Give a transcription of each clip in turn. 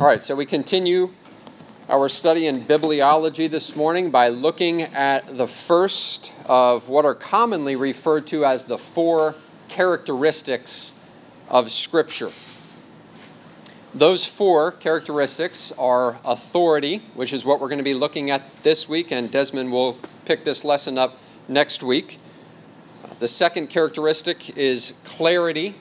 All right, so we continue our study in bibliology this morning by looking at the first of what are commonly referred to as the four characteristics of Scripture. Those four characteristics are authority, which is what we're going to be looking at this week, and Desmond will pick this lesson up next week. The second characteristic is clarity,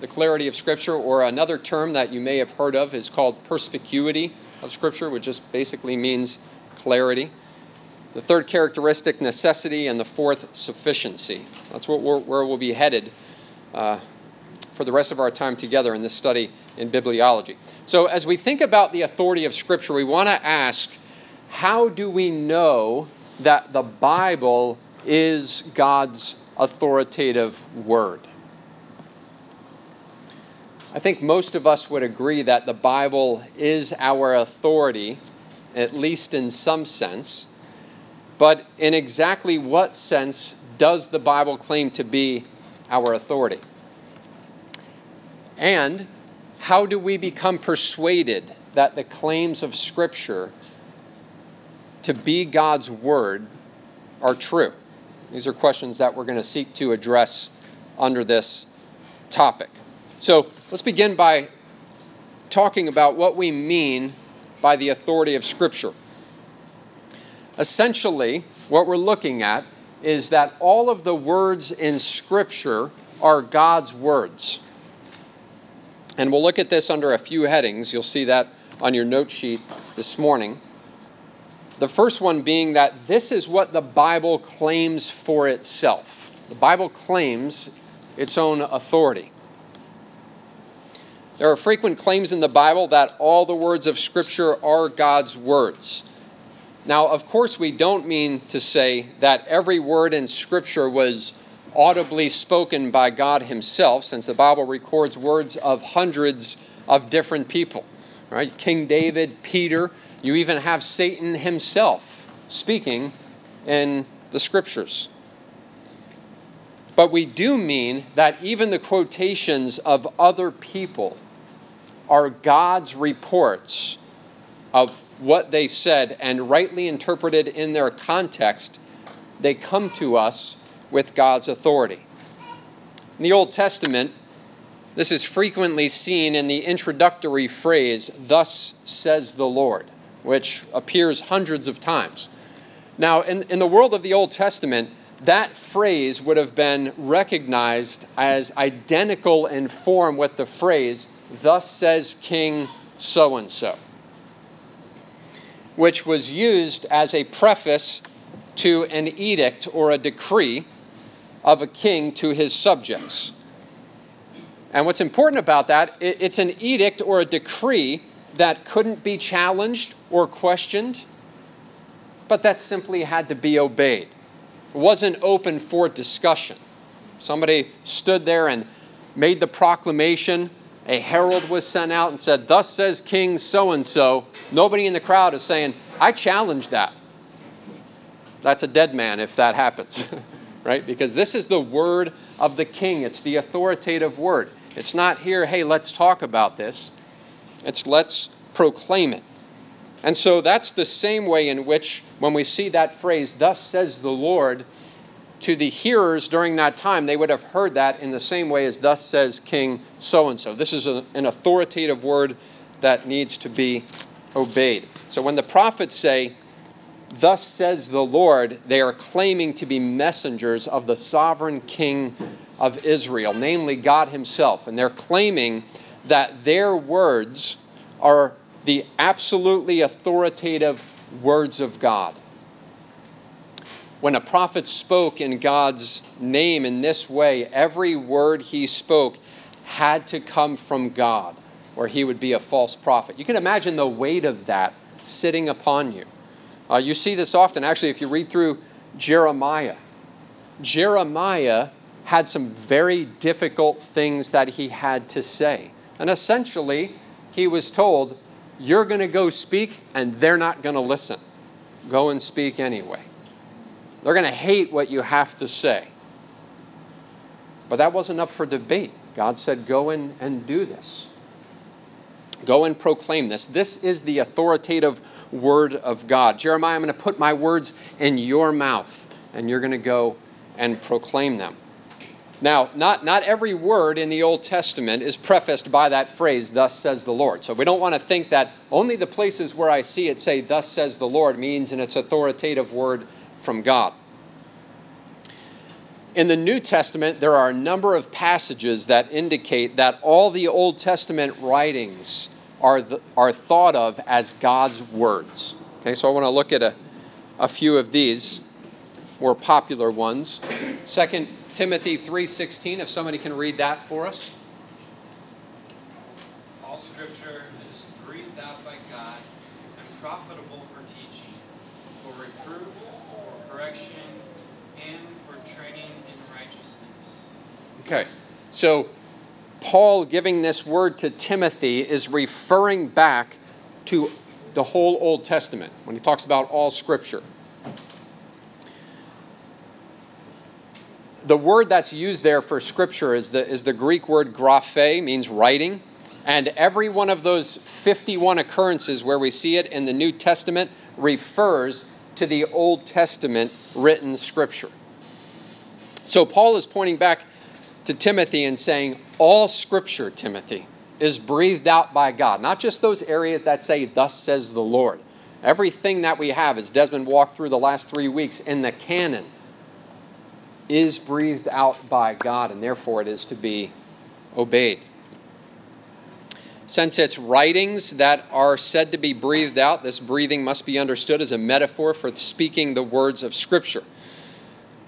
the clarity of Scripture, or another term that you may have heard of is called perspicuity of Scripture, which just basically means clarity. The third characteristic, necessity, and the fourth, sufficiency. That's what where we'll be headed uh, for the rest of our time together in this study in bibliology. So, as we think about the authority of Scripture, we want to ask how do we know that the Bible is God's authoritative word? I think most of us would agree that the Bible is our authority, at least in some sense. But in exactly what sense does the Bible claim to be our authority? And how do we become persuaded that the claims of Scripture to be God's Word are true? These are questions that we're going to seek to address under this topic. So let's begin by talking about what we mean by the authority of Scripture. Essentially, what we're looking at is that all of the words in Scripture are God's words. And we'll look at this under a few headings. You'll see that on your note sheet this morning. The first one being that this is what the Bible claims for itself. The Bible claims its own authority. There are frequent claims in the Bible that all the words of Scripture are God's words. Now, of course, we don't mean to say that every word in Scripture was audibly spoken by God Himself, since the Bible records words of hundreds of different people. Right? King David, Peter, you even have Satan himself speaking in the Scriptures. But we do mean that even the quotations of other people are God's reports of what they said and rightly interpreted in their context, they come to us with God's authority. In the Old Testament, this is frequently seen in the introductory phrase, Thus says the Lord, which appears hundreds of times. Now, in, in the world of the Old Testament, that phrase would have been recognized as identical in form with the phrase, Thus says King so and so, which was used as a preface to an edict or a decree of a king to his subjects. And what's important about that, it's an edict or a decree that couldn't be challenged or questioned, but that simply had to be obeyed. It wasn't open for discussion. Somebody stood there and made the proclamation a herald was sent out and said, Thus says King so and so, nobody in the crowd is saying, I challenge that. That's a dead man if that happens, right? Because this is the word of the king, it's the authoritative word. It's not here, hey, let's talk about this. It's let's proclaim it. And so that's the same way in which, when we see that phrase, thus says the Lord, to the hearers during that time, they would have heard that in the same way as, Thus says King so and so. This is a, an authoritative word that needs to be obeyed. So when the prophets say, Thus says the Lord, they are claiming to be messengers of the sovereign King of Israel, namely God Himself. And they're claiming that their words are the absolutely authoritative words of God when a prophet spoke in God's name in this way, every word he spoke had to come from God, or he would be a false prophet. You can imagine the weight of that sitting upon you. Uh, you see this often, actually, if you read through Jeremiah. Jeremiah had some very difficult things that he had to say. And essentially, he was told, You're going to go speak, and they're not going to listen. Go and speak anyway. They're going to hate what you have to say. But that wasn't up for debate. God said, Go in and do this. Go and proclaim this. This is the authoritative word of God. Jeremiah, I'm going to put my words in your mouth, and you're going to go and proclaim them. Now, not, not every word in the Old Testament is prefaced by that phrase, thus says the Lord. So we don't want to think that only the places where I see it say, thus says the Lord, means in its authoritative word from God. In the New Testament, there are a number of passages that indicate that all the Old Testament writings are, the, are thought of as God's words. Okay, so I want to look at a, a few of these more popular ones. Second Timothy 3:16 if somebody can read that for us. All scripture is breathed out by God and profitable for teaching, for reproof, for correction, and for training in righteousness. Okay. So Paul giving this word to Timothy is referring back to the whole Old Testament when he talks about all scripture. the word that's used there for scripture is the, is the Greek word graphe, means writing. And every one of those 51 occurrences where we see it in the New Testament refers to the Old Testament written scripture. So Paul is pointing back to Timothy and saying, All scripture, Timothy, is breathed out by God. Not just those areas that say, Thus says the Lord. Everything that we have, as Desmond walked through the last three weeks in the canon, is breathed out by God, and therefore it is to be obeyed. Since it's writings that are said to be breathed out, this breathing must be understood as a metaphor for speaking the words of Scripture.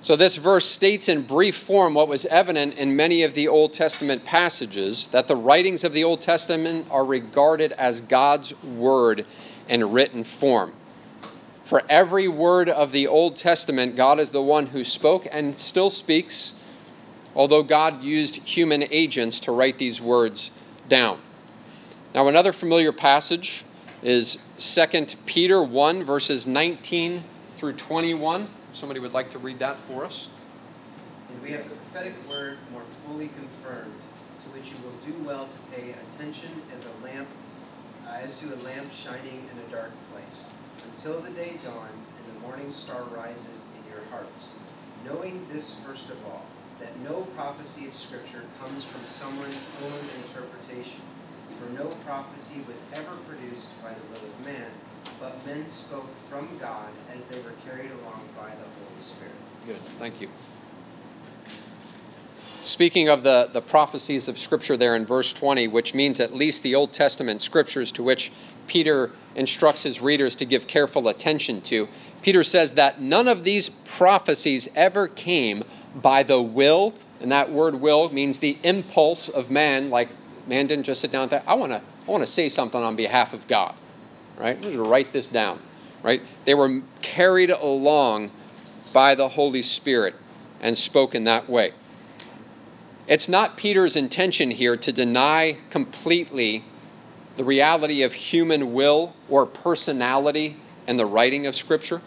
So, this verse states in brief form what was evident in many of the Old Testament passages that the writings of the Old Testament are regarded as God's Word in written form. For every word of the Old Testament, God is the one who spoke and still speaks, although God used human agents to write these words down. Now, another familiar passage is 2 Peter 1, verses 19 through 21. Somebody would like to read that for us. And we have the prophetic word more fully confirmed, to which you will do well to pay attention as a lamp, uh, as to a lamp shining in a dark place until the day dawns and the morning star rises in your hearts. Knowing this first of all, that no prophecy of Scripture comes from someone's own interpretation. For no prophecy was ever produced by the will of man, but men spoke from God as they were carried along by the Holy Spirit. Good, thank you. Speaking of the, the prophecies of Scripture there in verse 20, which means at least the Old Testament Scriptures to which Peter instructs his readers to give careful attention to. Peter says that none of these prophecies ever came by the will, and that word will means the impulse of man, like man didn't just sit down and think, I want to I want to say something on behalf of God. Right? I'm to write this down. Right? They were carried along by the Holy Spirit and spoken that way. It's not Peter's intention here to deny completely the reality of human will or personality in the writing of Scripture,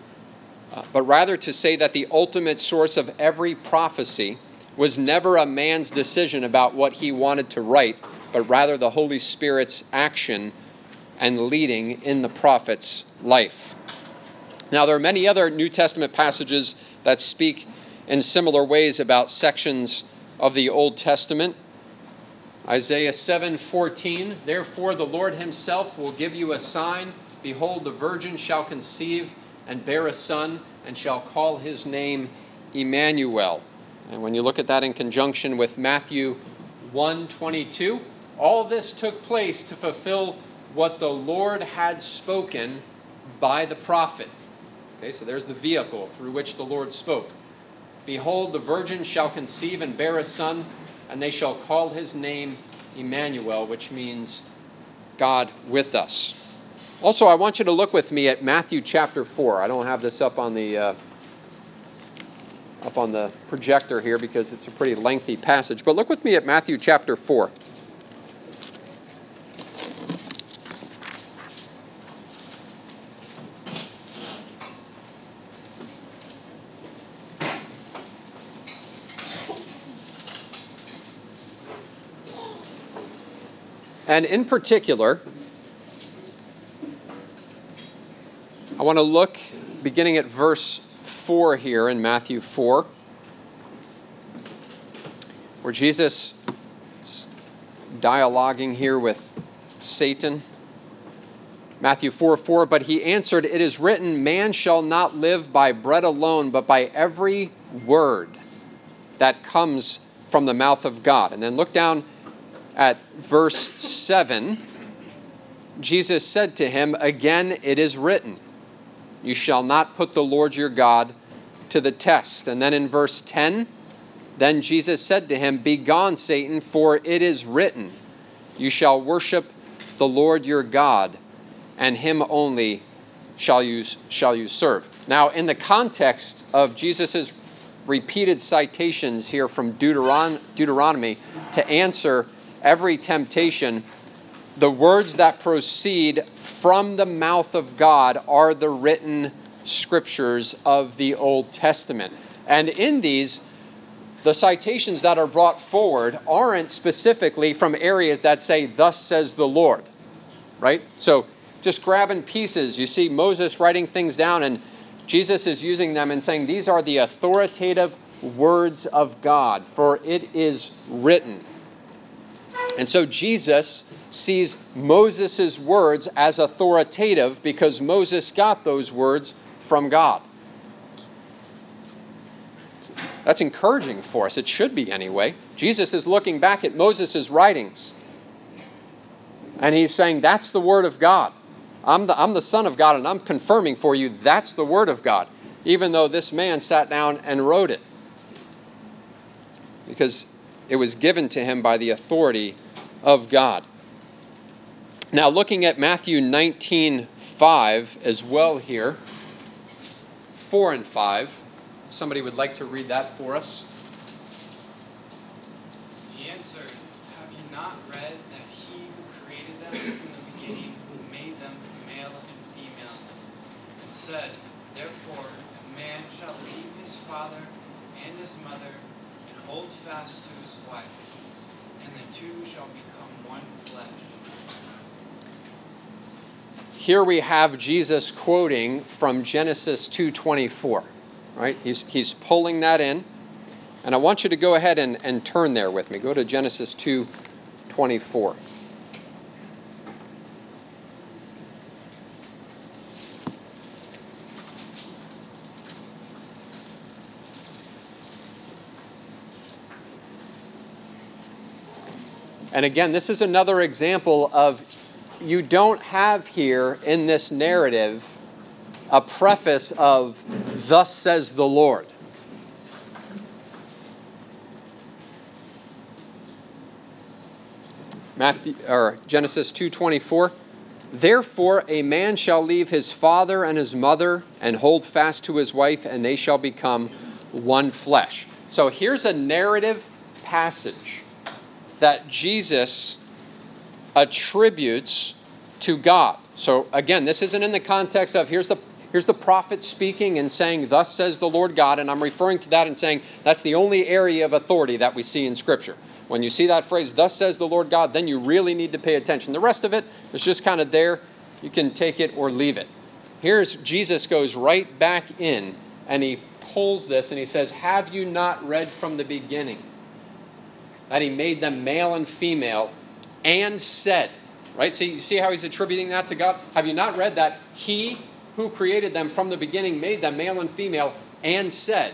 uh, but rather to say that the ultimate source of every prophecy was never a man's decision about what he wanted to write, but rather the Holy Spirit's action and leading in the prophet's life. Now, there are many other New Testament passages that speak in similar ways about sections of the Old Testament. Isaiah 7:14 Therefore the Lord himself will give you a sign behold the virgin shall conceive and bear a son and shall call his name Emmanuel. And when you look at that in conjunction with Matthew 1:22 all this took place to fulfill what the Lord had spoken by the prophet. Okay, so there's the vehicle through which the Lord spoke. Behold, the virgin shall conceive and bear a son, and they shall call his name Emmanuel, which means God with us. Also, I want you to look with me at Matthew chapter 4. I don't have this up on the uh, up on the projector here because it's a pretty lengthy passage, but look with me at Matthew chapter 4. And in particular, I want to look beginning at verse 4 here in Matthew 4, where Jesus is dialoguing here with Satan. Matthew 4 4, but he answered, It is written, Man shall not live by bread alone, but by every word that comes from the mouth of God. And then look down at verse 7. Jesus said to him, Again it is written, You shall not put the Lord your God to the test. And then in verse 10, then Jesus said to him, Begone, Satan, for it is written, You shall worship the Lord your God and him only shall you, shall you serve. Now, in the context of Jesus' repeated citations here from Deuteron- Deuteronomy to answer every temptation, the words that proceed from the mouth of God are the written scriptures of the Old Testament. And in these, the citations that are brought forward aren't specifically from areas that say, Thus says the Lord, right? So just grabbing pieces. You see Moses writing things down, and Jesus is using them and saying, These are the authoritative words of God, for it is written. And so Jesus sees Moses' words as authoritative because Moses got those words from God. That's encouraging for us. It should be anyway. Jesus is looking back at Moses' writings and he's saying, That's the word of God. I'm the, I'm the Son of God, and I'm confirming for you that's the Word of God, even though this man sat down and wrote it. Because it was given to him by the authority of God. Now, looking at Matthew 19 5 as well here, 4 and 5. Somebody would like to read that for us. He answered, Have you not read that he who created them from the beginning, who made them male and female, and said, Therefore a man shall leave his father and his mother, and hold fast to his wife, and the two shall flesh. Here we have Jesus quoting from Genesis 2:24. Right? He's, he's pulling that in. And I want you to go ahead and, and turn there with me. Go to Genesis 2:24. And again, this is another example of you don't have here in this narrative a preface of, Thus says the Lord. Matthew, or Genesis 2:24 Therefore a man shall leave his father and his mother and hold fast to his wife and they shall become one flesh. So here's a narrative passage that Jesus attributes to God. So again, this isn't in the context of here's the here's the prophet speaking and saying, Thus says the Lord God, and I'm referring to that and saying that's the only area of authority that we see in Scripture. When you see that phrase, Thus says the Lord God, then you really need to pay attention. The rest of it is just kind of there. You can take it or leave it. Here's Jesus goes right back in and he pulls this and he says, Have you not read from the beginning that he made them male and female and said, right? See, you see how he's attributing that to God? Have you not read that he who created them from the beginning made them male and female and said,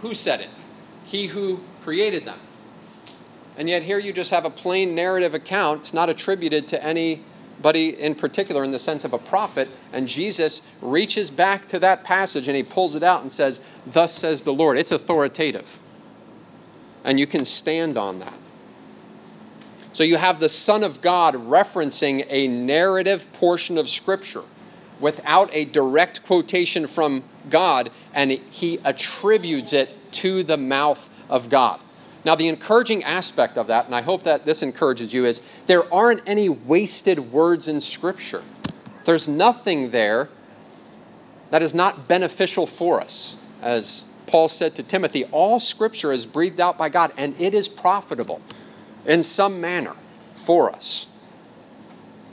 Who said it? He who created them. And yet here you just have a plain narrative account. It's not attributed to anybody in particular in the sense of a prophet. And Jesus reaches back to that passage and he pulls it out and says, Thus says the Lord. It's authoritative. And you can stand on that. So you have the Son of God referencing a narrative portion of Scripture without a direct quotation from God, and he attributes it to the mouth of God. Now, the encouraging aspect of that, and I hope that this encourages you, is there aren't any wasted words in Scripture. There's nothing there that is not beneficial for us. As Paul said to Timothy, all Scripture is breathed out by God, and it is profitable in some manner for us.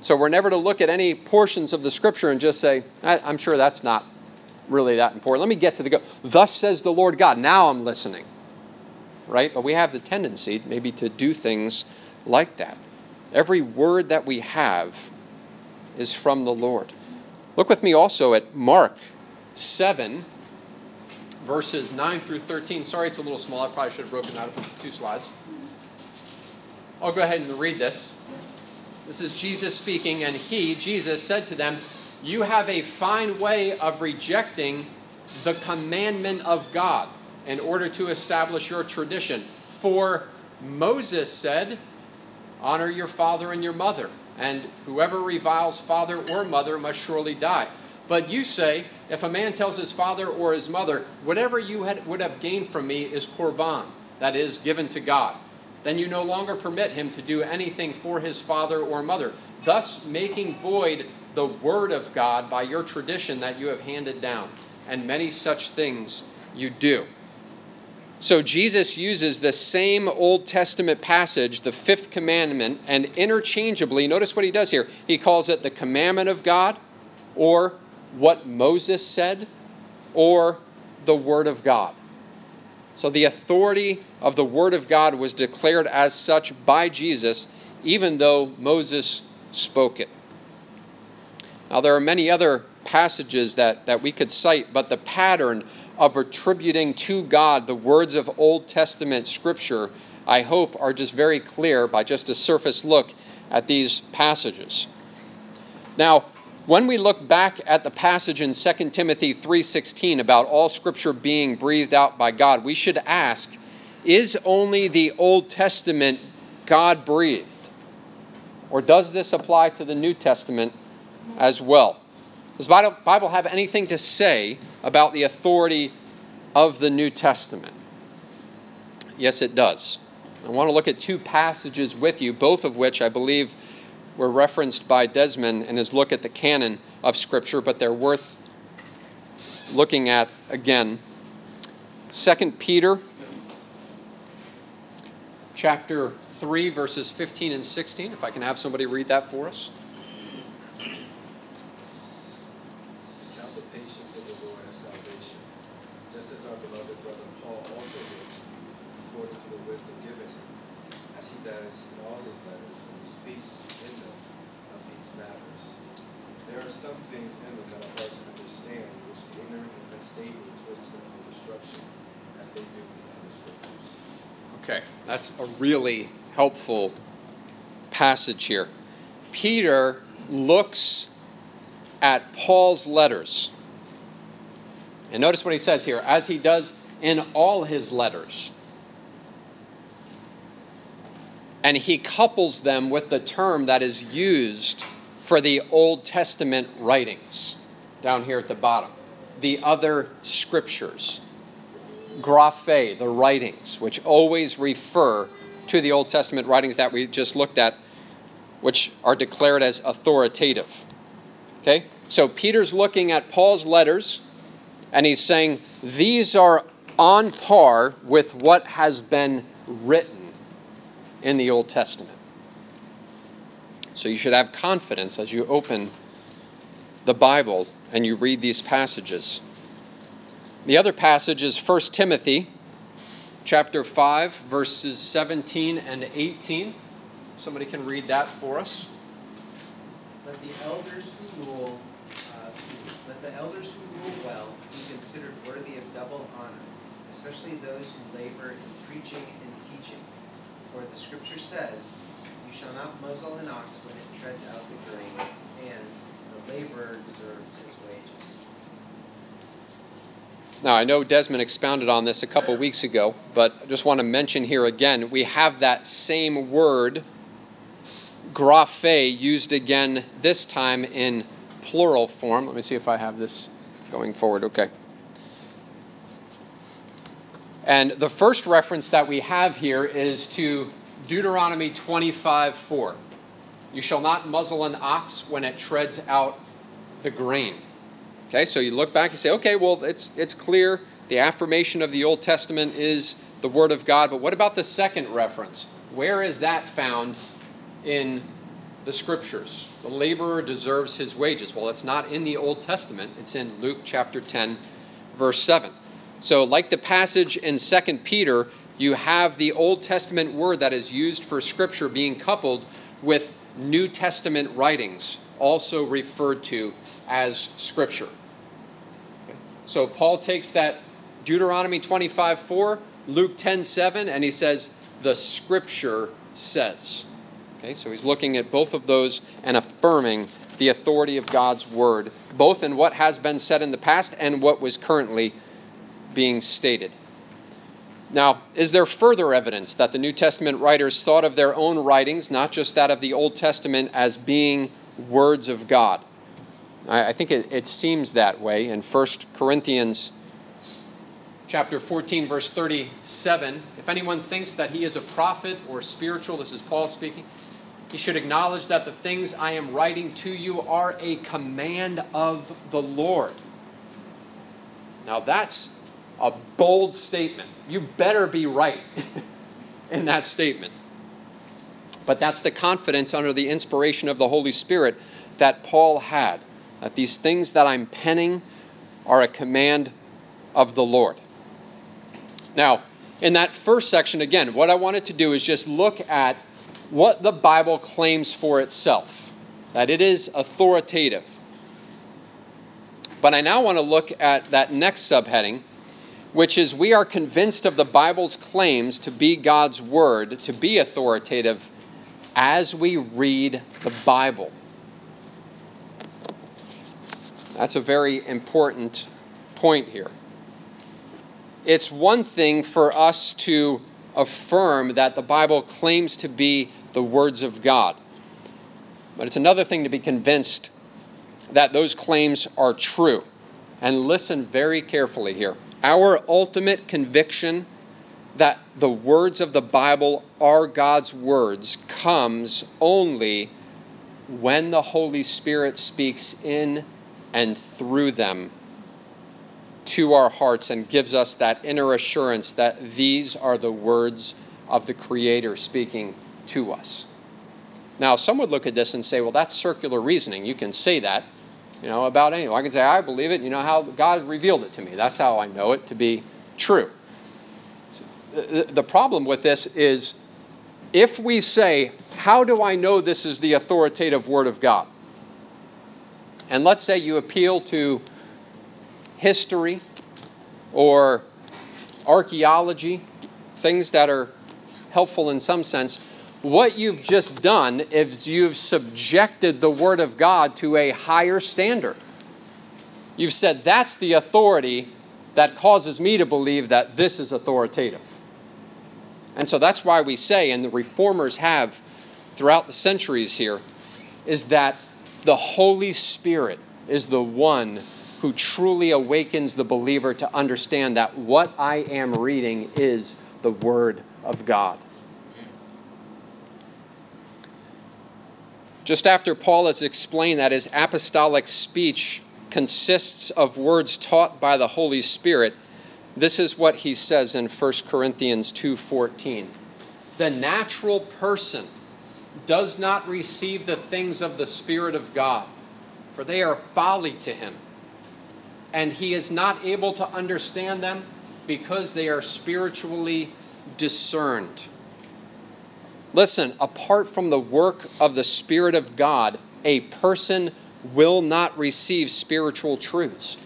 So we're never to look at any portions of the scripture and just say, I'm sure that's not really that important. Let me get to the go. Thus says the Lord God. Now I'm listening. Right? But we have the tendency maybe to do things like that. Every word that we have is from the Lord. Look with me also at Mark 7, verses 9 through 13. Sorry, it's a little small. I probably should have broken out into two slides. I'll go ahead and read this. This is Jesus speaking, and he, Jesus, said to them, You have a fine way of rejecting the commandment of God in order to establish your tradition. For Moses said, Honor your father and your mother, and whoever reviles father or mother must surely die. But you say, if a man tells his father or his mother, whatever you had, would have gained from me is korban, that is, given to God, then you no longer permit him to do anything for his father or mother, thus making void the word of God by your tradition that you have handed down. And many such things you do. So Jesus uses the same Old Testament passage, the fifth commandment, and interchangeably, notice what he does here. He calls it the commandment of God, or what Moses said, or the Word of God. So the authority of the Word of God was declared as such by Jesus, even though Moses spoke it. Now, there are many other passages that, that we could cite, but the pattern of attributing to God the words of Old Testament Scripture, I hope, are just very clear by just a surface look at these passages. Now, when we look back at the passage in 2 Timothy 3:16 about all scripture being breathed out by God, we should ask, is only the Old Testament God breathed? Or does this apply to the New Testament as well? Does the Bible have anything to say about the authority of the New Testament? Yes, it does. I want to look at two passages with you, both of which I believe were referenced by Desmond in his look at the canon of Scripture, but they're worth looking at again. 2 Peter chapter 3 verses 15 and 16 if I can have somebody read that for us. Count the patience of the Lord as salvation, just as our beloved brother Paul also wrote to you, according to the wisdom given him, as he does in all his letters when he speaks matters. There are some things in them that are hard to understand, which the ignorant and unstable twist them for destruction, as they do the other scriptures. Okay, that's a really helpful passage here. Peter looks at Paul's letters. And notice what he says here, as he does in all his letters. And he couples them with the term that is used for the Old Testament writings down here at the bottom. The other scriptures. Graphe, the writings, which always refer to the Old Testament writings that we just looked at, which are declared as authoritative. Okay? So Peter's looking at Paul's letters and he's saying these are on par with what has been written in the Old Testament. So you should have confidence as you open the Bible and you read these passages. The other passage is 1 Timothy chapter 5 verses 17 and 18. Somebody can read that for us. Let the elders who rule uh, let the elders who rule well be considered worthy of double honor, especially those who labor in preaching and teaching. For the scripture says, you shall not muzzle an ox when it treads out the grain, and the laborer deserves his wages. Now, I know Desmond expounded on this a couple weeks ago, but I just want to mention here again we have that same word, graphe, used again this time in plural form. Let me see if I have this going forward. Okay. And the first reference that we have here is to Deuteronomy 25 4. You shall not muzzle an ox when it treads out the grain. Okay, so you look back and say, okay, well, it's, it's clear the affirmation of the Old Testament is the Word of God, but what about the second reference? Where is that found in the scriptures. The laborer deserves his wages. Well, it's not in the Old Testament, it's in Luke chapter 10, verse 7. So, like the passage in 2 Peter, you have the Old Testament word that is used for scripture being coupled with New Testament writings, also referred to as scripture. So, Paul takes that Deuteronomy 25 4, Luke 10 7, and he says, The scripture says. Okay, so he's looking at both of those and affirming the authority of God's word, both in what has been said in the past and what was currently being stated. Now, is there further evidence that the New Testament writers thought of their own writings, not just that of the Old Testament, as being words of God? I think it, it seems that way in 1 Corinthians chapter 14, verse 37. If anyone thinks that he is a prophet or spiritual, this is Paul speaking, he should acknowledge that the things I am writing to you are a command of the Lord. Now that's a bold statement. You better be right in that statement. But that's the confidence under the inspiration of the Holy Spirit that Paul had. That these things that I'm penning are a command of the Lord. Now, in that first section, again, what I wanted to do is just look at what the Bible claims for itself, that it is authoritative. But I now want to look at that next subheading, which is we are convinced of the Bible's claims to be God's Word, to be authoritative, as we read the Bible. That's a very important point here. It's one thing for us to affirm that the Bible claims to be the words of God. But it's another thing to be convinced that those claims are true. And listen very carefully here. Our ultimate conviction that the words of the Bible are God's words comes only when the Holy Spirit speaks in and through them to our hearts and gives us that inner assurance that these are the words of the Creator speaking to us. Now, some would look at this and say, well, that's circular reasoning. You can say that, you know, about anyone. I can say, I believe it. You know how God revealed it to me. That's how I know it to be true. The problem with this is if we say, how do I know this is the authoritative Word of God? And let's say you appeal to history or archaeology, things that are helpful in some sense, what you've just done is you've subjected the Word of God to a higher standard. You've said that's the authority that causes me to believe that this is authoritative. And so that's why we say, and the reformers have throughout the centuries here, is that the Holy Spirit is the one who truly awakens the believer to understand that what I am reading is the Word of God. Just after Paul has explained that his apostolic speech consists of words taught by the Holy Spirit, this is what he says in 1 Corinthians 2:14. The natural person does not receive the things of the Spirit of God, for they are folly to him, and he is not able to understand them because they are spiritually discerned. Listen, apart from the work of the Spirit of God, a person will not receive spiritual truths.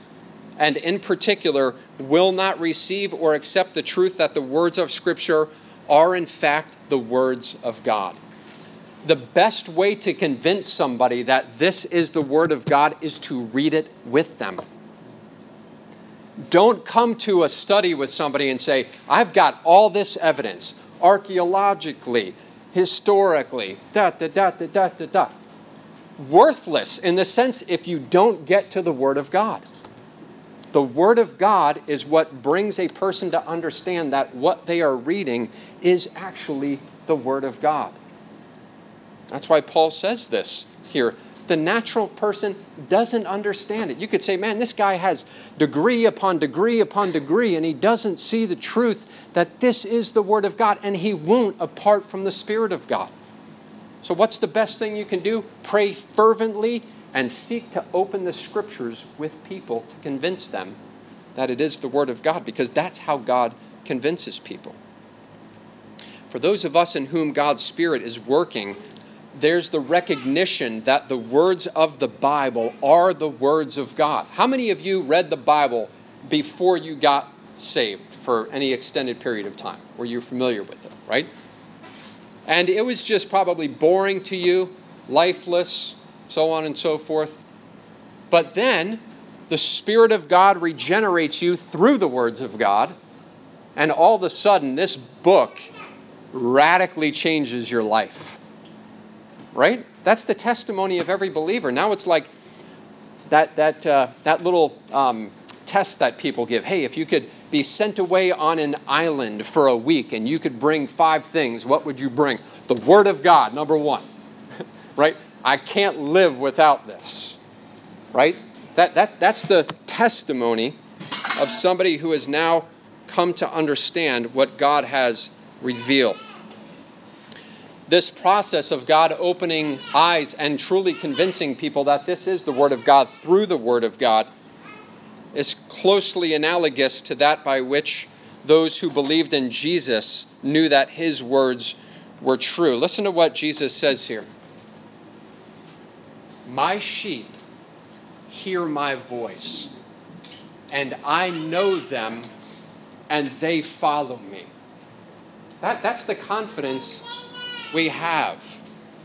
And in particular, will not receive or accept the truth that the words of Scripture are, in fact, the words of God. The best way to convince somebody that this is the Word of God is to read it with them. Don't come to a study with somebody and say, I've got all this evidence archaeologically, historically, da da da da da da da. Worthless in the sense if you don't get to the Word of God. The Word of God is what brings a person to understand that what they are reading is actually the Word of God. That's why Paul says this here. The natural person doesn't understand it. You could say, man, this guy has degree upon degree upon degree, and he doesn't see the truth that this is the Word of God, and he won't apart from the Spirit of God. So, what's the best thing you can do? Pray fervently and seek to open the scriptures with people to convince them that it is the Word of God, because that's how God convinces people. For those of us in whom God's Spirit is working, there's the recognition that the words of the Bible are the words of God. How many of you read the Bible before you got saved for any extended period of time? Were you familiar with it, right? And it was just probably boring to you, lifeless, so on and so forth. But then the Spirit of God regenerates you through the words of God, and all of a sudden, this book radically changes your life. Right? That's the testimony of every believer. Now it's like that, that, uh, that little um, test that people give. Hey, if you could be sent away on an island for a week and you could bring five things, what would you bring? The Word of God, number one. right? I can't live without this. Right? That, that, that's the testimony of somebody who has now come to understand what God has revealed. This process of God opening eyes and truly convincing people that this is the Word of God through the Word of God is closely analogous to that by which those who believed in Jesus knew that his words were true. Listen to what Jesus says here My sheep hear my voice, and I know them, and they follow me. That, that's the confidence we have.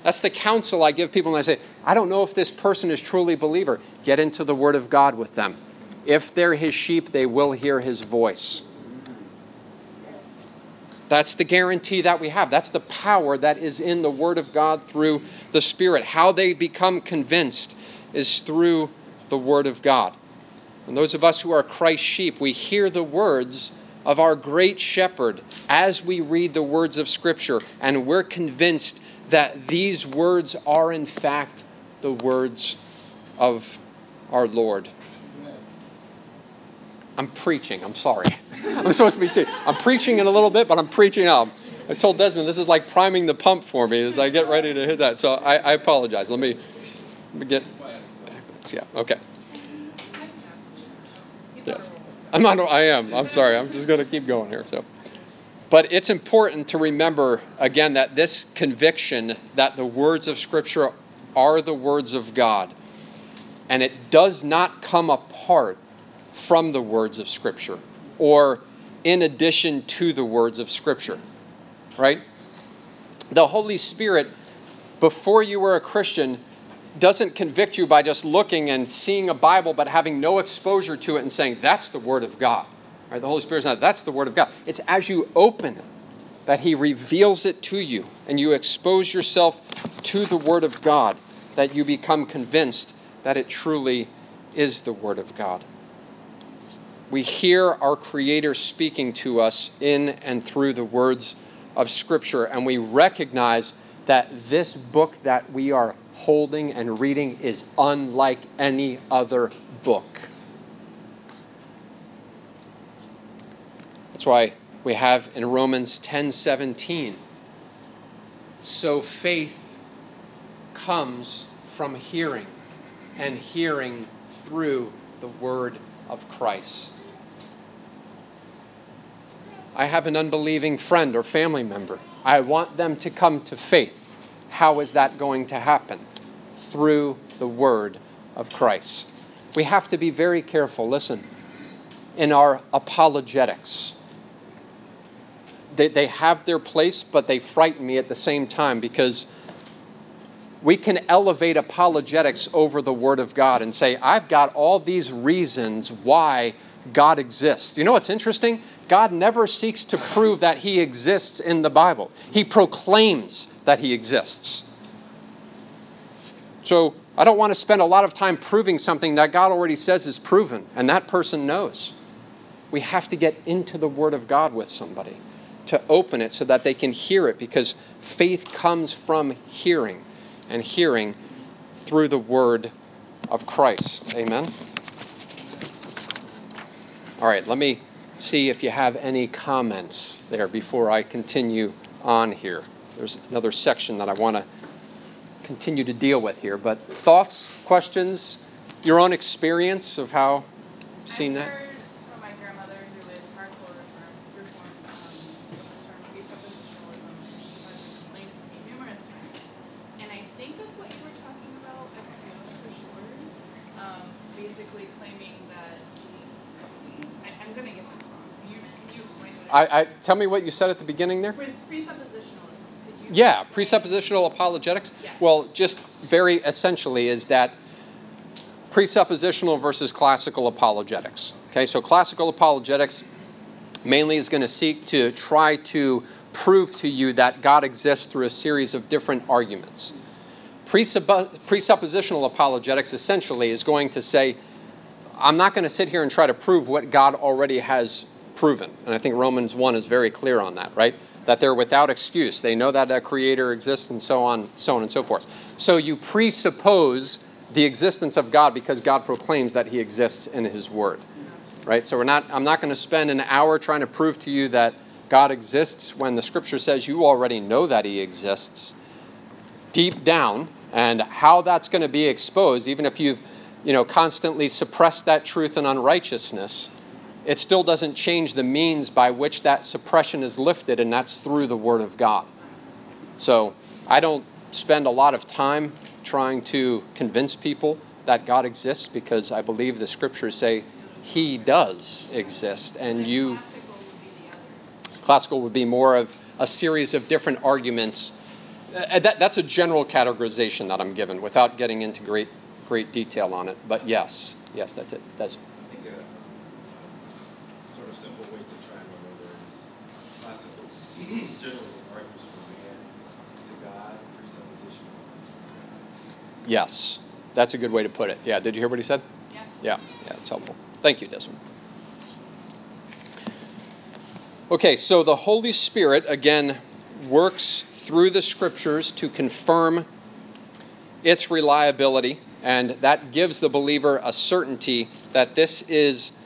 That's the counsel I give people when I say, I don't know if this person is truly believer. Get into the Word of God with them. If they're his sheep, they will hear his voice. That's the guarantee that we have. That's the power that is in the Word of God through the Spirit. How they become convinced is through the Word of God. And those of us who are Christ's sheep, we hear the words of our great shepherd as we read the words of Scripture, and we're convinced that these words are, in fact, the words of our Lord. I'm preaching. I'm sorry. I'm supposed to be. I'm preaching in a little bit, but I'm preaching out. I told Desmond this is like priming the pump for me as I get ready to hit that. So I, I apologize. Let me, let me get. Yeah. Okay. Yes. I'm not. I am. I'm sorry. I'm just going to keep going here. So. But it's important to remember again that this conviction that the words of Scripture are the words of God, and it does not come apart from the words of Scripture or in addition to the words of Scripture, right? The Holy Spirit, before you were a Christian, doesn't convict you by just looking and seeing a Bible but having no exposure to it and saying, that's the Word of God. Right? The Holy Spirit's not, that's the Word of God. It's as you open it that He reveals it to you and you expose yourself to the Word of God that you become convinced that it truly is the Word of God we hear our Creator speaking to us in and through the words of Scripture, and we recognize that this book that we are holding and reading is unlike any other book. That's why we have in Romans 10 17. So faith comes from hearing, and hearing through the word of Christ. I have an unbelieving friend or family member. I want them to come to faith. How is that going to happen? Through the word of Christ. We have to be very careful, listen, in our apologetics. They, they have their place, but they frighten me at the same time because we can elevate apologetics over the Word of God and say, I've got all these reasons why God exists. You know what's interesting? God never seeks to prove that He exists in the Bible, He proclaims that He exists. So I don't want to spend a lot of time proving something that God already says is proven, and that person knows. We have to get into the Word of God with somebody to open it so that they can hear it because faith comes from hearing, and hearing through the Word of Christ. Amen. All right, let me see if you have any comments there before I continue on here. There's another section that I want to continue to deal with here. But thoughts, questions, your own experience of how you've seen that? from my grandmother, who is hardcore reform, reform um, the term presuppositionalism, and she has explained it to me numerous times. And I think that's what you were talking about. I for sure. Um, basically claiming that I, I'm gonna get this wrong. Do you can you explain what? I, I tell me what you said at the beginning there. Presuppositionalism. Yeah, presuppositional apologetics. Yes. Well, just very essentially is that presuppositional versus classical apologetics. Okay, so classical apologetics mainly is going to seek to try to prove to you that God exists through a series of different arguments. Presuppo- presuppositional apologetics essentially is going to say, I'm not going to sit here and try to prove what God already has proven. And I think Romans 1 is very clear on that, right? That they're without excuse. They know that a creator exists and so on, so on and so forth. So you presuppose the existence of God because God proclaims that he exists in his word. Right? So we're not I'm not going to spend an hour trying to prove to you that God exists when the scripture says you already know that he exists deep down and how that's going to be exposed even if you've you know constantly suppressed that truth and unrighteousness it still doesn't change the means by which that suppression is lifted and that's through the word of god so i don't spend a lot of time trying to convince people that god exists because i believe the scriptures say he does exist and you Classical would be more of a series of different arguments. Uh, that, that's a general categorization that I'm given without getting into great, great detail on it. But yes, yes, that's it. That's I think a sort of simple way to try and remember is classical general arguments from man to God, presuppositional arguments from God. Yes, that's a good way to put it. Yeah, did you hear what he said? Yes. Yeah, yeah, it's helpful. Thank you, Desmond. Okay, so the Holy Spirit, again, works through the scriptures to confirm its reliability, and that gives the believer a certainty that this is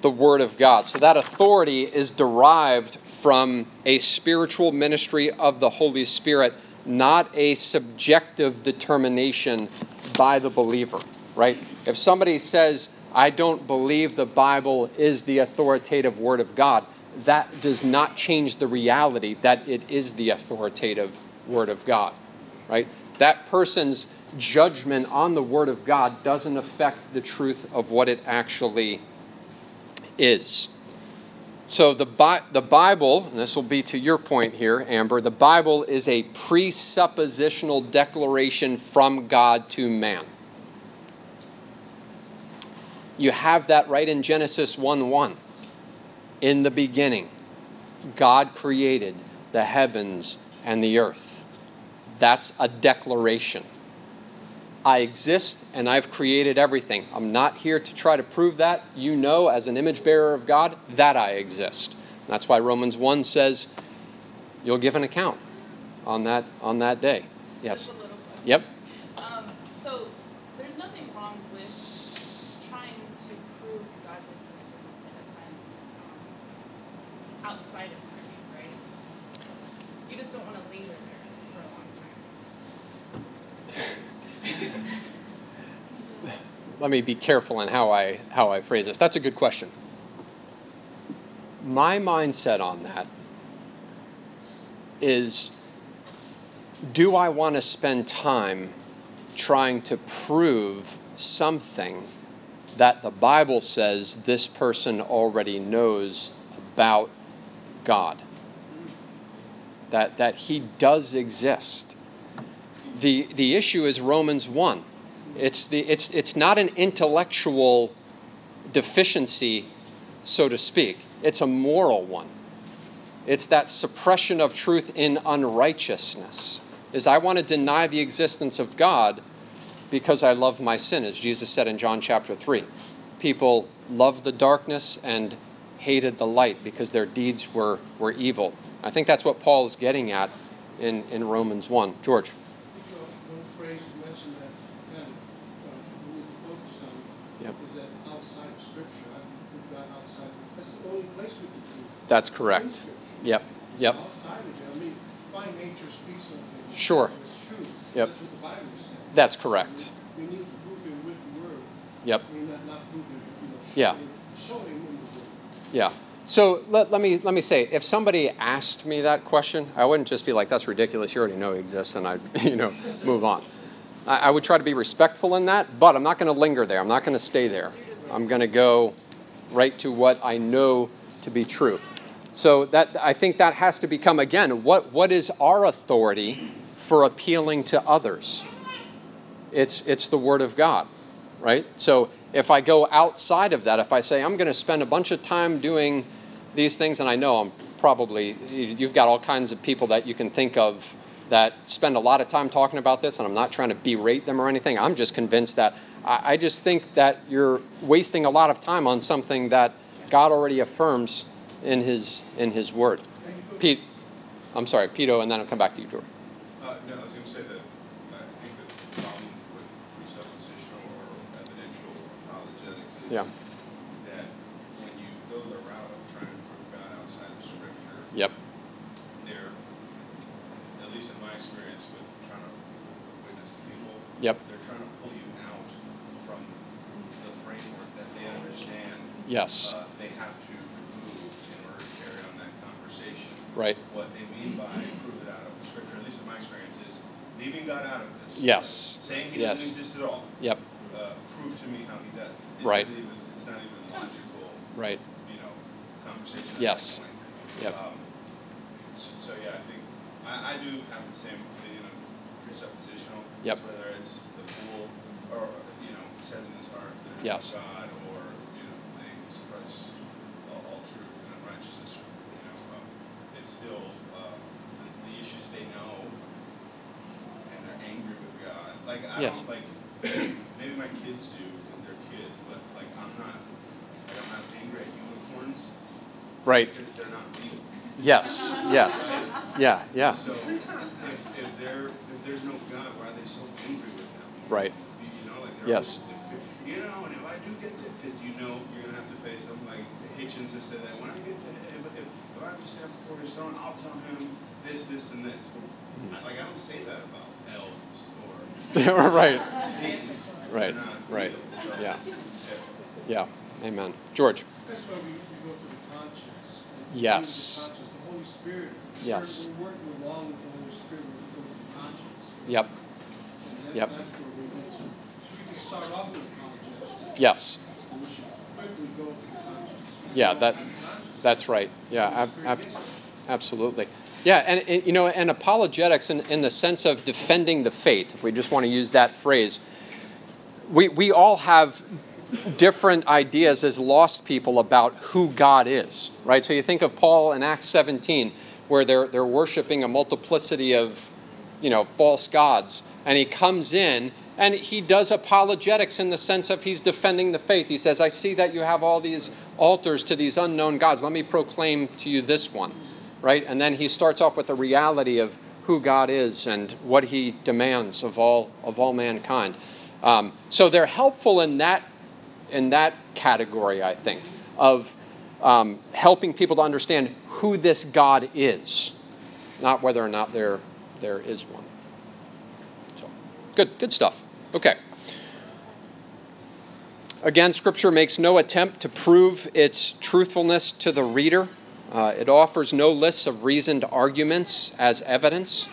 the Word of God. So that authority is derived from a spiritual ministry of the Holy Spirit, not a subjective determination by the believer, right? If somebody says, I don't believe the Bible is the authoritative Word of God, that does not change the reality that it is the authoritative Word of God, right? That person's judgment on the Word of God doesn't affect the truth of what it actually is. So the, Bi- the Bible, and this will be to your point here, Amber, the Bible is a presuppositional declaration from God to man. You have that right in Genesis 1 1. In the beginning, God created the heavens and the earth. That's a declaration. I exist and I've created everything. I'm not here to try to prove that. You know, as an image bearer of God, that I exist. That's why Romans 1 says you'll give an account on that on that day. Yes. Just a little question. Yep. Um, so there's nothing wrong with trying to prove God's existence in a sense um, outside of Scripture, right? You just don't want to linger there for a long time. Let me be careful in how I how I phrase this. That's a good question. My mindset on that is do I want to spend time trying to prove something that the Bible says this person already knows about God? That that he does exist. The the issue is Romans 1 it's, the, it's, it's not an intellectual deficiency, so to speak. It's a moral one. It's that suppression of truth in unrighteousness. Is I want to deny the existence of God because I love my sin, as Jesus said in John chapter 3. People loved the darkness and hated the light because their deeds were, were evil. I think that's what Paul is getting at in, in Romans 1. George. One phrase mentioned that kind of uh, we focus on Yep. is that outside of Scripture. I mean, prove God outside. That's the only place we can prove. That's correct. Scripture. Yep, yep. Outside of it, I mean, fine nature speaks something. Sure. It's true. Yep. That's what the Bible saying. That's correct. We need to prove him with the word. Yep. I mean, not, not prove him, you know, show Yeah. show him in the word. Yeah. So let, let me let me say, if somebody asked me that question, I wouldn't just be like, "That's ridiculous. You already know he exists," and I, you know, move on. I, I would try to be respectful in that, but I'm not going to linger there. I'm not going to stay there. I'm going to go right to what I know to be true. So that I think that has to become again what what is our authority for appealing to others? It's it's the word of God, right? So if I go outside of that, if I say I'm going to spend a bunch of time doing these things, and I know I'm probably you've got all kinds of people that you can think of that spend a lot of time talking about this, and I'm not trying to berate them or anything. I'm just convinced that I, I just think that you're wasting a lot of time on something that God already affirms in His in His Word. Pete, I'm sorry, Pito, and then I'll come back to you, George. Uh, no, I was going to say that I think that the problem with presuppositional or evidential apologetics is Yeah. that when you go the route of trying to prove God outside of Scripture, Yep. Least in my experience with trying to witness to people, Yep. they're trying to pull you out from the framework that they understand Yes. uh, they have to remove in order to carry on that conversation. Right. What they mean by prove it out of Scripture, at least in my experience, is leaving God out of this. Yes. Saying he Yes. doesn't exist at all. Yep. Uh, prove to me how he does. It Right. Even, it's not even logical, Right. you know, conversation. Yes. Yep. Um, so, so yeah, I think I, I do have the same opinion presuppositional. Yep. Whether it's the fool or you know says in his heart that Yes. God or you know they suppress all, all truth and unrighteousness. You know, um, it's still uh, the, the issues they know and they're angry with God. Like I Yes. don't like maybe my kids do because they're kids, but like I'm not like I'm not angry at unicorns Right. because they're not real. Yes. Yes. Yeah. Yeah. So if, if there if there's no God, why are they so angry with them? Right. You, know, like Yes. always- You know, and if I do get to, because you know you're gonna have to face them. Like Hitchens has said that when I get to, if, if, if I have to stand before his throne, I'll tell him this, this, and this. Hmm. Like I don't say that about elves or right. Right. Right. Yeah. yeah. Yeah. Amen. George. That's why we, we go to the conscience. Yes. The Holy Spirit. Yes. We're, we're working along with the Holy Spirit when we go to the conscience. Yep. And that, Yep. that's where we get to. So we can start off with apologetics, Yes. and we should quickly go to the conscience. Yeah, that-. That's right. Yeah. Ab- ab- absolutely. Yeah, and, and you know, and apologetics in, in the sense of defending the faith, if we just want to use that phrase, we, we all have different ideas as lost people about who God is, right? So you think of Paul in Acts 17, where they're, they're worshiping a multiplicity of, you know, false gods, and he comes in and he does apologetics in the sense of he's defending the faith. He says, I see that you have all these altars to these unknown gods. Let me proclaim to you this one, right? And then he starts off with the reality of who God is and what he demands of all, of all mankind. Um, so they're helpful in that in that category, I think, of um, helping people to understand who this God is, not whether or not there there is one. So, good, good stuff. Okay. Again, Scripture makes no attempt to prove its truthfulness to the reader. Uh, it offers no lists of reasoned arguments as evidence.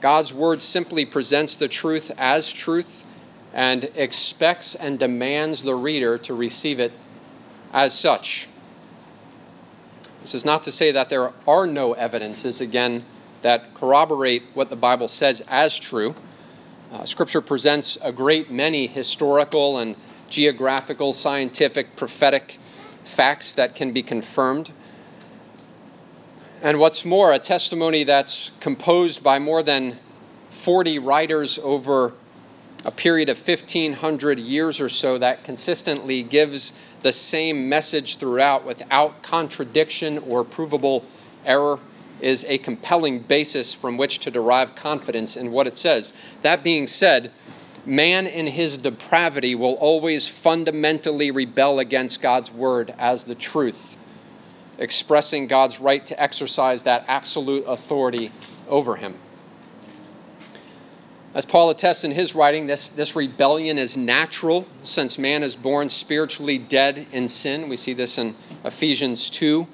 God's Word simply presents the truth as truth and expects and demands the reader to receive it as such. This is not to say that there are no evidences, again, that corroborate what the Bible says as true. Uh, scripture presents a great many historical and geographical, scientific, prophetic facts that can be confirmed. And what's more, a testimony that's composed by more than 40 writers over a period of 1500 years or so that consistently gives the same message throughout without contradiction or provable error is a compelling basis from which to derive confidence in what it says. That being said, man in his depravity will always fundamentally rebel against God's word as the truth, expressing God's right to exercise that absolute authority over him. As Paul attests in his writing, this, this rebellion is natural since man is born spiritually dead in sin. We see this in Ephesians 2.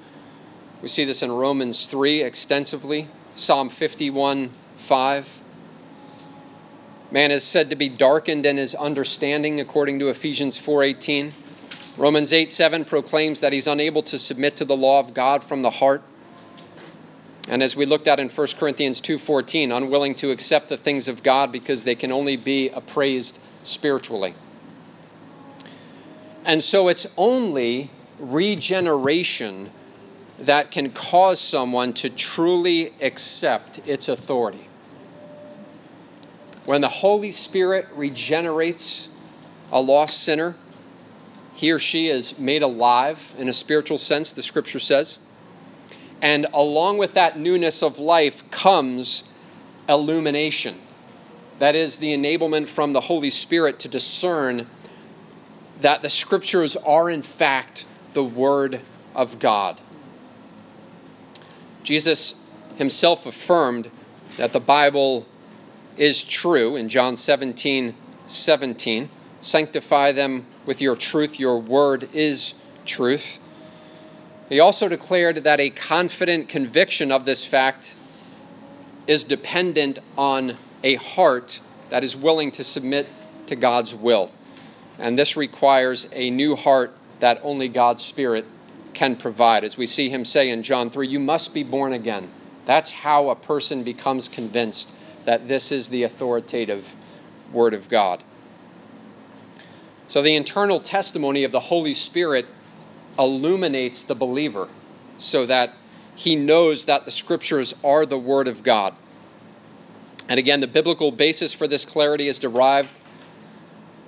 We see this in Romans 3 extensively, Psalm 51 5. Man is said to be darkened in his understanding according to Ephesians 4:18. Romans 8 7 proclaims that he's unable to submit to the law of God from the heart. And as we looked at in 1 Corinthians 2:14, unwilling to accept the things of God because they can only be appraised spiritually. And so it's only regeneration that can cause someone to truly accept its authority. When the Holy Spirit regenerates a lost sinner, he or she is made alive in a spiritual sense, the scripture says. And along with that newness of life comes illumination. That is the enablement from the Holy Spirit to discern that the scriptures are, in fact, the Word of God. Jesus himself affirmed that the Bible is true in John 17 17. Sanctify them with your truth, your word is truth. He also declared that a confident conviction of this fact is dependent on a heart that is willing to submit to God's will. And this requires a new heart that only God's Spirit can provide. As we see him say in John 3, you must be born again. That's how a person becomes convinced that this is the authoritative Word of God. So the internal testimony of the Holy Spirit illuminates the believer so that he knows that the Scriptures are the Word of God. And again, the biblical basis for this clarity is derived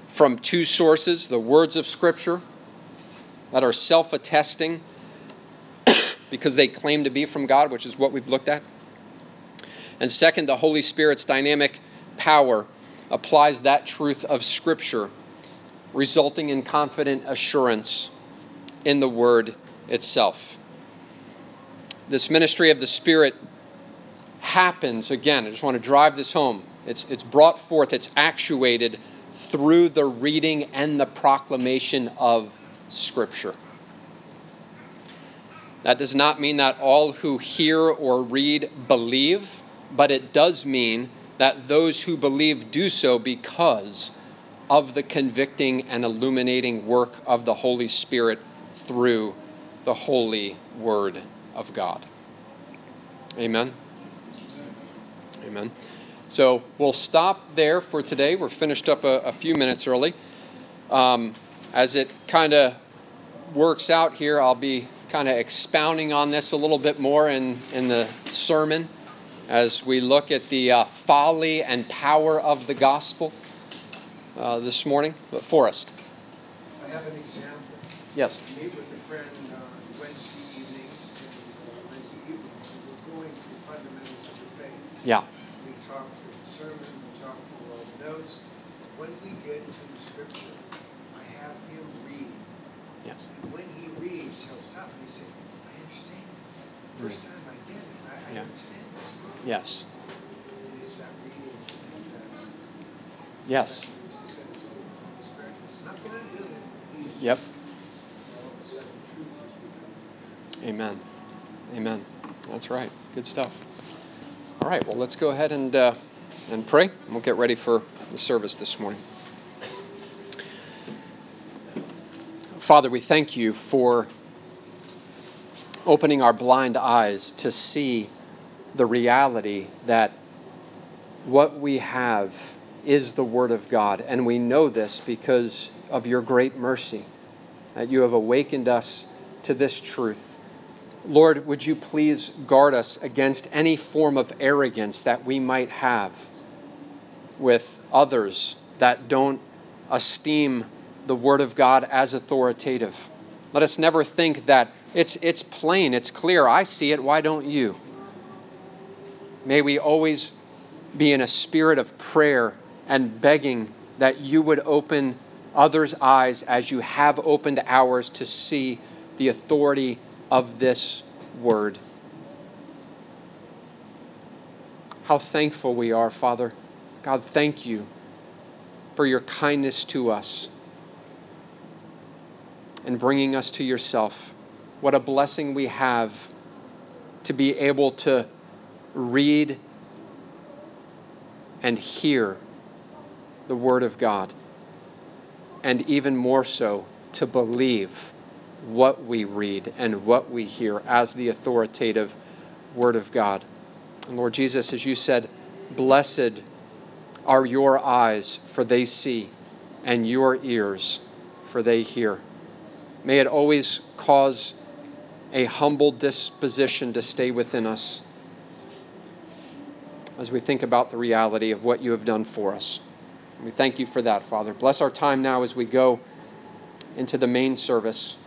from two sources the words of Scripture that are self attesting because they claim to be from God, which is what we've looked at. And second, the Holy Spirit's dynamic power applies that truth of Scripture, resulting in confident assurance in the Word itself. This ministry of the Spirit happens, again, I just want to drive this home. It's, it's brought forth, it's actuated through the reading and the proclamation of Scripture. That does not mean that all who hear or read believe, but it does mean that those who believe do so because of the convicting and illuminating work of the Holy Spirit through the holy Word of God. Amen. Amen. So we'll stop there for today. We're finished up a, a few minutes early. Um, as it kind of works out here, I'll be kind of expounding on this a little bit more in, in the sermon as we look at the uh, folly and power of the gospel uh, this morning. But Forrest. I have an example. Yes. I meet with a friend on Wednesday evening, and uh, Wednesday evening, so we're going through fundamentals of the faith. Yeah. We talk through the sermon, we talk through all the notes. When we get to the scripture, I have him read. Yes. And when he reads, he'll stop and he say, I understand. First mm. time I get it, I, I Yeah. understand what's wrong. Yes. And it's that reading that. Yes. He uh, says, "Oh, Holy Spirit has nothing to do with it. He's Yep. just- All of a sudden, truth has become. Amen. Amen. That's right. Good stuff. All right. Well, let's go ahead and uh, and pray, and we'll get ready for the service this morning. Father, we thank you for opening our blind eyes to see the reality that what we have is the Word of God, and we know this because of your great mercy that you have awakened us to this truth. Lord, would you please guard us against any form of arrogance that we might have with others that don't esteem the Word of God as authoritative? Let us never think that it's, it's plain, it's clear, I see it, why don't you? May we always be in a spirit of prayer and begging that you would open others' eyes as you have opened ours to see the authority of this word. How thankful we are, Father, God, thank you for your kindness to us and bringing us to yourself. What a blessing we have to be able to read and hear the Word of God, and even more so, to believe what we read and what we hear as the authoritative Word of God. And Lord Jesus, as you said, blessed are your eyes, for they see, and your ears, for they hear. May it always cause a humble disposition to stay within us as we think about the reality of what you have done for us. We thank you for that, Father. Bless our time now as we go into the main service.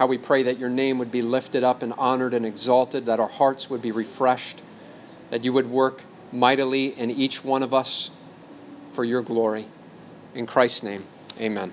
How we pray that your name would be lifted up and honored and exalted, that our hearts would be refreshed, that you would work mightily in each one of us for your glory. In Christ's name, amen.